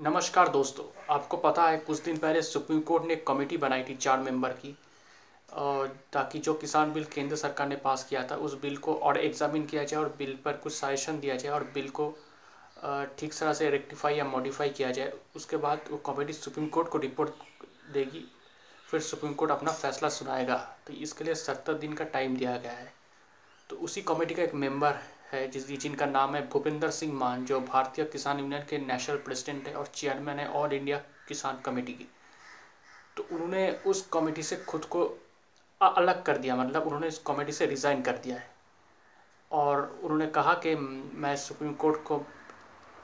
नमस्कार दोस्तों, आपको पता है कुछ दिन पहले सुप्रीम कोर्ट ने कमेटी बनाई थी चार मेंबर की ताकि जो किसान बिल केंद्र सरकार ने पास किया था, उस बिल को और एग्जामिन किया जाए और बिल पर कुछ सजेशन दिया जाए और बिल को ठीक तरह से रेक्टिफाई या मॉडिफाई किया जाए। उसके बाद वो कमेटी सुप्रीम कोर्ट को रिपोर्ट देगी, फिर सुप्रीम कोर्ट अपना फैसला सुनाएगा। तो इसके लिए सत्तर दिन का टाइम दिया गया है। तो उसी कमेटी का एक मेंबर है जिस जिनका नाम है भूपिंदर सिंह मान, जो भारतीय किसान यूनियन के नेशनल प्रेसिडेंट है और चेयरमैन है ऑल इंडिया किसान कमेटी की। तो उन्होंने उस कमेटी से खुद को अलग कर दिया मतलब उन्होंने इस कमेटी से रिज़ाइन कर दिया है। और उन्होंने कहा कि मैं सुप्रीम कोर्ट को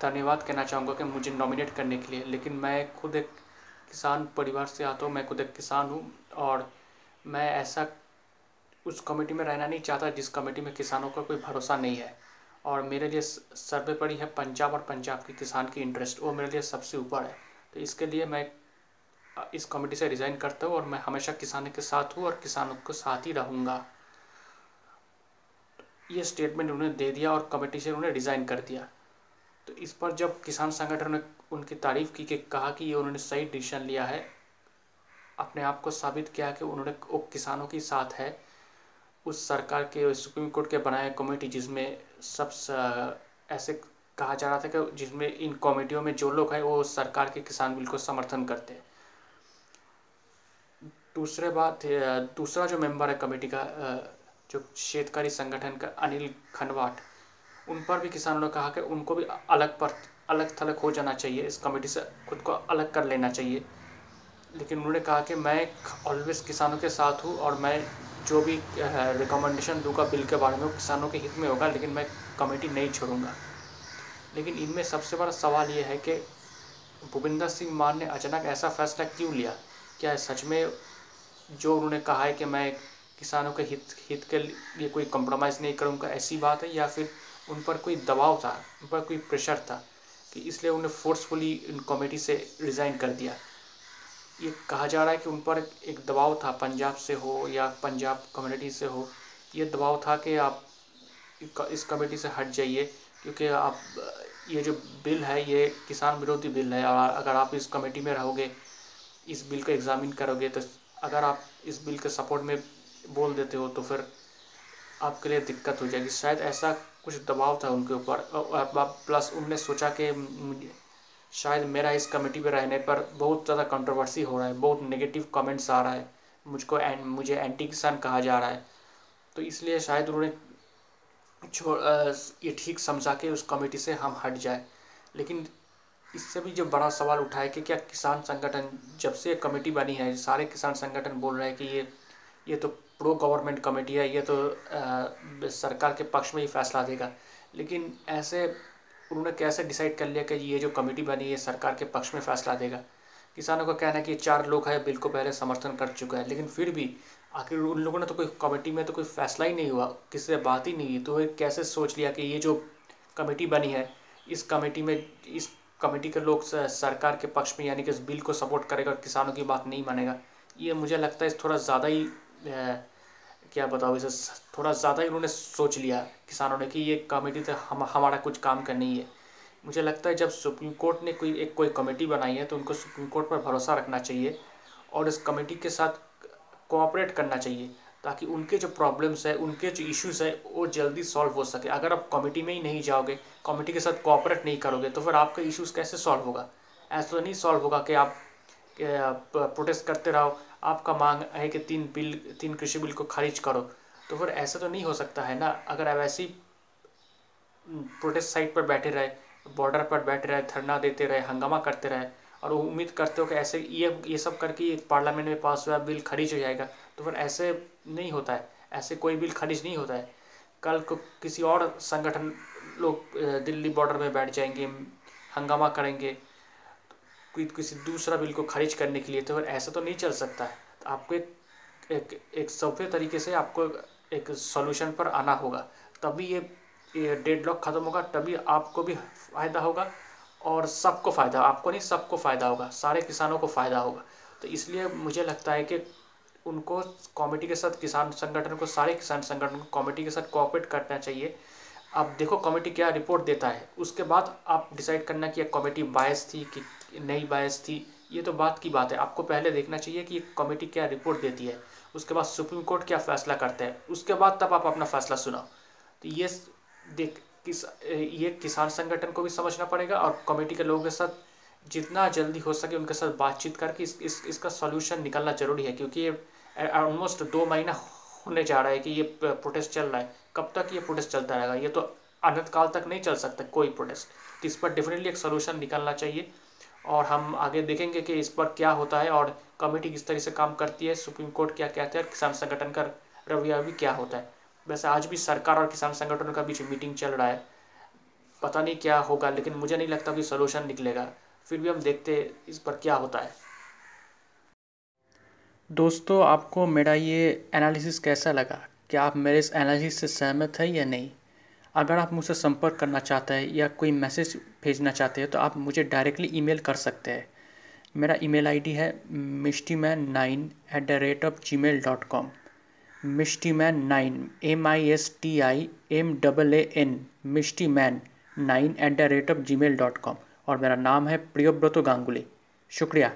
धन्यवाद कहना चाहूँगा कि मुझे नॉमिनेट करने के लिए, लेकिन मैं खुद एक किसान परिवार से आता हूँ, मैं खुद एक किसान हूँ और मैं ऐसा उस कमेटी में रहना नहीं चाहता, जिस कमेटी में किसानों का कोई भरोसा नहीं है। और मेरे लिए सर्वे पड़ी है पंजाब और पंजाब के किसान की इंटरेस्ट वो मेरे लिए सबसे ऊपर है। तो इसके लिए मैं इस कमेटी से रिज़ाइन करता हूँ और मैं हमेशा किसानों के साथ हूँ और किसानों के साथ ही रहूँगा। ये स्टेटमेंट उन्होंने दे दिया और कमेटी से उन्होंने रिज़ाइन कर दिया। तो इस पर जब किसान संगठन ने उनकी तारीफ़ की कि, कहा कि ये उन्होंने सही डिसीज़न लिया है, अपने आप को साबित किया कि उन्होंने, वो किसानों के साथ है उस सरकार के सुप्रीम कोर्ट के बनाए कमेटी जिसमें सब ऐसे कहा जा रहा था कि जिसमें इन कमेटियों में जो लोग हैं, वो सरकार के किसान बिल को समर्थन करते हैं। दूसरे बात दूसरा जो मेंबर है कमेटी का जो शेतकारी संगठन का, अनिल खनवाट, उन पर भी किसानों ने कहा कि उनको भी अलग पर, अलग थलग हो जाना चाहिए। इस कमेटी से खुद को अलग कर लेना चाहिए। लेकिन उन्होंने कहा कि मैं ऑलवेज किसानों के साथ हूँ और मैं जो भी रिकमेंडेशन दूँगा बिल के बारे में किसानों के हित में होगा, लेकिन मैं कमेटी नहीं छोड़ूँगा। लेकिन इनमें सबसे बड़ा सवाल ये है कि भूपिंदर सिंह मान ने अचानक ऐसा फैसला क्यों लिया? क्या सच में जो उन्होंने कहा है कि मैं किसानों के हित हित के लिए कोई कंप्रोमाइज़ नहीं करूँगा, ऐसी बात है, या फिर उन पर कोई दबाव था, उन पर कोई प्रेशर था, कि इसलिए उन्हें फोर्सफुली इन कमेटी से रिज़ाइन कर दिया? ये कहा जा रहा है कि उन पर एक दबाव था, पंजाब से हो या पंजाब कम्युनिटी से हो। ये दबाव था कि आप इस कमेटी से हट जाइए, क्योंकि आप, ये जो बिल है, ये किसान विरोधी बिल है। और अगर आप इस कमेटी में रहोगे, इस बिल को एग्ज़ामिन करोगे तो अगर आप इस बिल के सपोर्ट में बोल देते हो तो फिर आपके लिए दिक्कत हो जाएगी। शायद ऐसा कुछ दबाव था उनके ऊपर। प्लस उनने सोचा कि शायद मेरा इस कमेटी पे रहने पर बहुत ज़्यादा कंट्रोवर्सी हो रहा है बहुत नेगेटिव कमेंट्स आ रहा है मुझको एन, मुझे एंटी किसान कहा जा रहा है। तो इसलिए शायद उन्होंने ये ठीक समझा के उस कमेटी से हम हट जाए। लेकिन इससे भी जो बड़ा सवाल उठा है कि क्या किसान संगठन जब से कमेटी बनी है सारे किसान संगठन बोल रहे हैं कि ये ये तो प्रो गवर्नमेंट कमेटी है ये तो आ, सरकार के पक्ष में ही फैसला देगा। लेकिन ऐसे उन्होंने कैसे डिसाइड कर लिया कि ये जो कमेटी बनी है, सरकार के पक्ष में फैसला देगा? किसानों का कहना है कि चार लोग हैं, बिल को पहले समर्थन कर चुका है, लेकिन फिर भी आखिर उन लोगों ने तो कोई कमेटी में तो कोई फैसला ही नहीं हुआ, किसी से बात ही नहीं हुई तो कैसे सोच लिया कि ये जो कमेटी बनी है, इस कमेटी में, इस कमेटी के लोग सरकार के पक्ष में यानी कि इस बिल को सपोर्ट करेगा और किसानों की बात नहीं मानेगा? ये मुझे लगता है थोड़ा ज़्यादा ही क्या बताओ, इसे थोड़ा ज़्यादा ही उन्होंने सोच लिया किसानों ने कि ये कमेटी तो हम, हमारा कुछ काम का नहीं है। मुझे लगता है जब सुप्रीम कोर्ट ने कोई, एक, कोई कमेटी बनाई है तो उनको सुप्रीम कोर्ट पर भरोसा रखना चाहिए और इस कमेटी के साथ कोऑपरेट करना चाहिए ताकि उनके जो प्रॉब्लम्स है, उनके जो इश्यूज़ है, वो जल्दी सॉल्व हो सके। अगर आप कमेटी में ही नहीं जाओगे, कमेटी के साथ कोऑपरेट नहीं करोगे तो फिर आपका इश्यूज़ कैसे सॉल्व होगा? ऐसा तो नहीं सॉल्व होगा कि आप प्रोटेस्ट करते रहो आपका मांग है कि तीन बिल, तीन कृषि बिल को खारिज करो। तो फिर ऐसा तो नहीं हो सकता है ना? अगर आप ऐसी प्रोटेस्ट साइट पर बैठे रहे बॉर्डर पर बैठे रहे, धरना देते रहे, हंगामा करते रहे, और उम्मीद करते हो कि ऐसे ये ये सब करके पार्लियामेंट में पास हुआ बिल खारिज हो जाएगा तो फिर ऐसे नहीं होता है। ऐसे कोई बिल खारिज नहीं होता है। कल को किसी और संगठन लोग दिल्ली बॉर्डर में बैठ जाएँगे, हंगामा करेंगे किसी दूसरा बिल को खारिज करने के लिए तो फिर ऐसा तो नहीं चल सकता। है तो आपको एक एक एक सौफे तरीके से आपको एक सॉल्यूशन पर आना होगा। तभी ये ये डेड लॉक ख़त्म होगा, तभी आपको भी फ़ायदा होगा और सबको फ़ायदा, आपको नहीं, सबको फ़ायदा होगा, सारे किसानों को फ़ायदा होगा। तो इसलिए मुझे लगता है कि उनको कमेटी के साथ, किसान संगठन को, सारे किसान संगठन को कमेटी के साथ कोऑपरेट करना चाहिए। आप देखो कमेटी क्या रिपोर्ट देता है, उसके बाद आप डिसाइड करना कि यह कमेटी बायस थी कि नई बायस थी। ये तो बात की बात है। आपको पहले देखना चाहिए कि कमेटी क्या रिपोर्ट देती है। उसके बाद सुप्रीम कोर्ट क्या फैसला करता है। उसके बाद तब आप अपना फैसला सुनाओ। तो ये देख किस ये किसान संगठन को भी समझना पड़ेगा और कमेटी के लोगों के साथ जितना जल्दी हो सके उनके साथ बातचीत करके इस, इस इसका सोल्यूशन निकलना ज़रूरी है। क्योंकि ये ऑलमोस्ट दो महीना होने जा रहा है कि ये प्रोटेस्ट चल रहा है। कब तक ये प्रोटेस्ट चलता रहेगा? ये तो अनंत काल तक नहीं चल सकता कोई प्रोटेस्ट तो इस पर डेफिनेटली एक सोल्यूशन निकलना चाहिए। और हम आगे देखेंगे कि इस पर क्या होता है और कमेटी किस तरह से काम करती है, सुप्रीम कोर्ट क्या कहते हैं और किसान संगठन का रवैया भी क्या होता है। वैसे आज भी सरकार और किसान संगठनों का बीच मीटिंग चल रहा है। पता नहीं क्या होगा, लेकिन मुझे नहीं लगता कि सोल्यूशन निकलेगा। फिर भी हम देखते इस पर क्या होता है। दोस्तों, आपको मेरा ये एनालिसिस कैसा लगा? क्या आप मेरे इस एनालिसिस से सहमत है या नहीं? अगर आप मुझसे संपर्क करना चाहते हैं या कोई मैसेज भेजना चाहते हैं तो आप मुझे डायरेक्टली ईमेल कर सकते हैं। मेरा ईमेल आईडी है Mishti man nine at the rate of Gmail dot com Mishti man nine M I S T I M double A N Mishti man nine at the rate of Gmail dot com और मेरा नाम है प्रियोव्रतो गांगुली। शुक्रिया।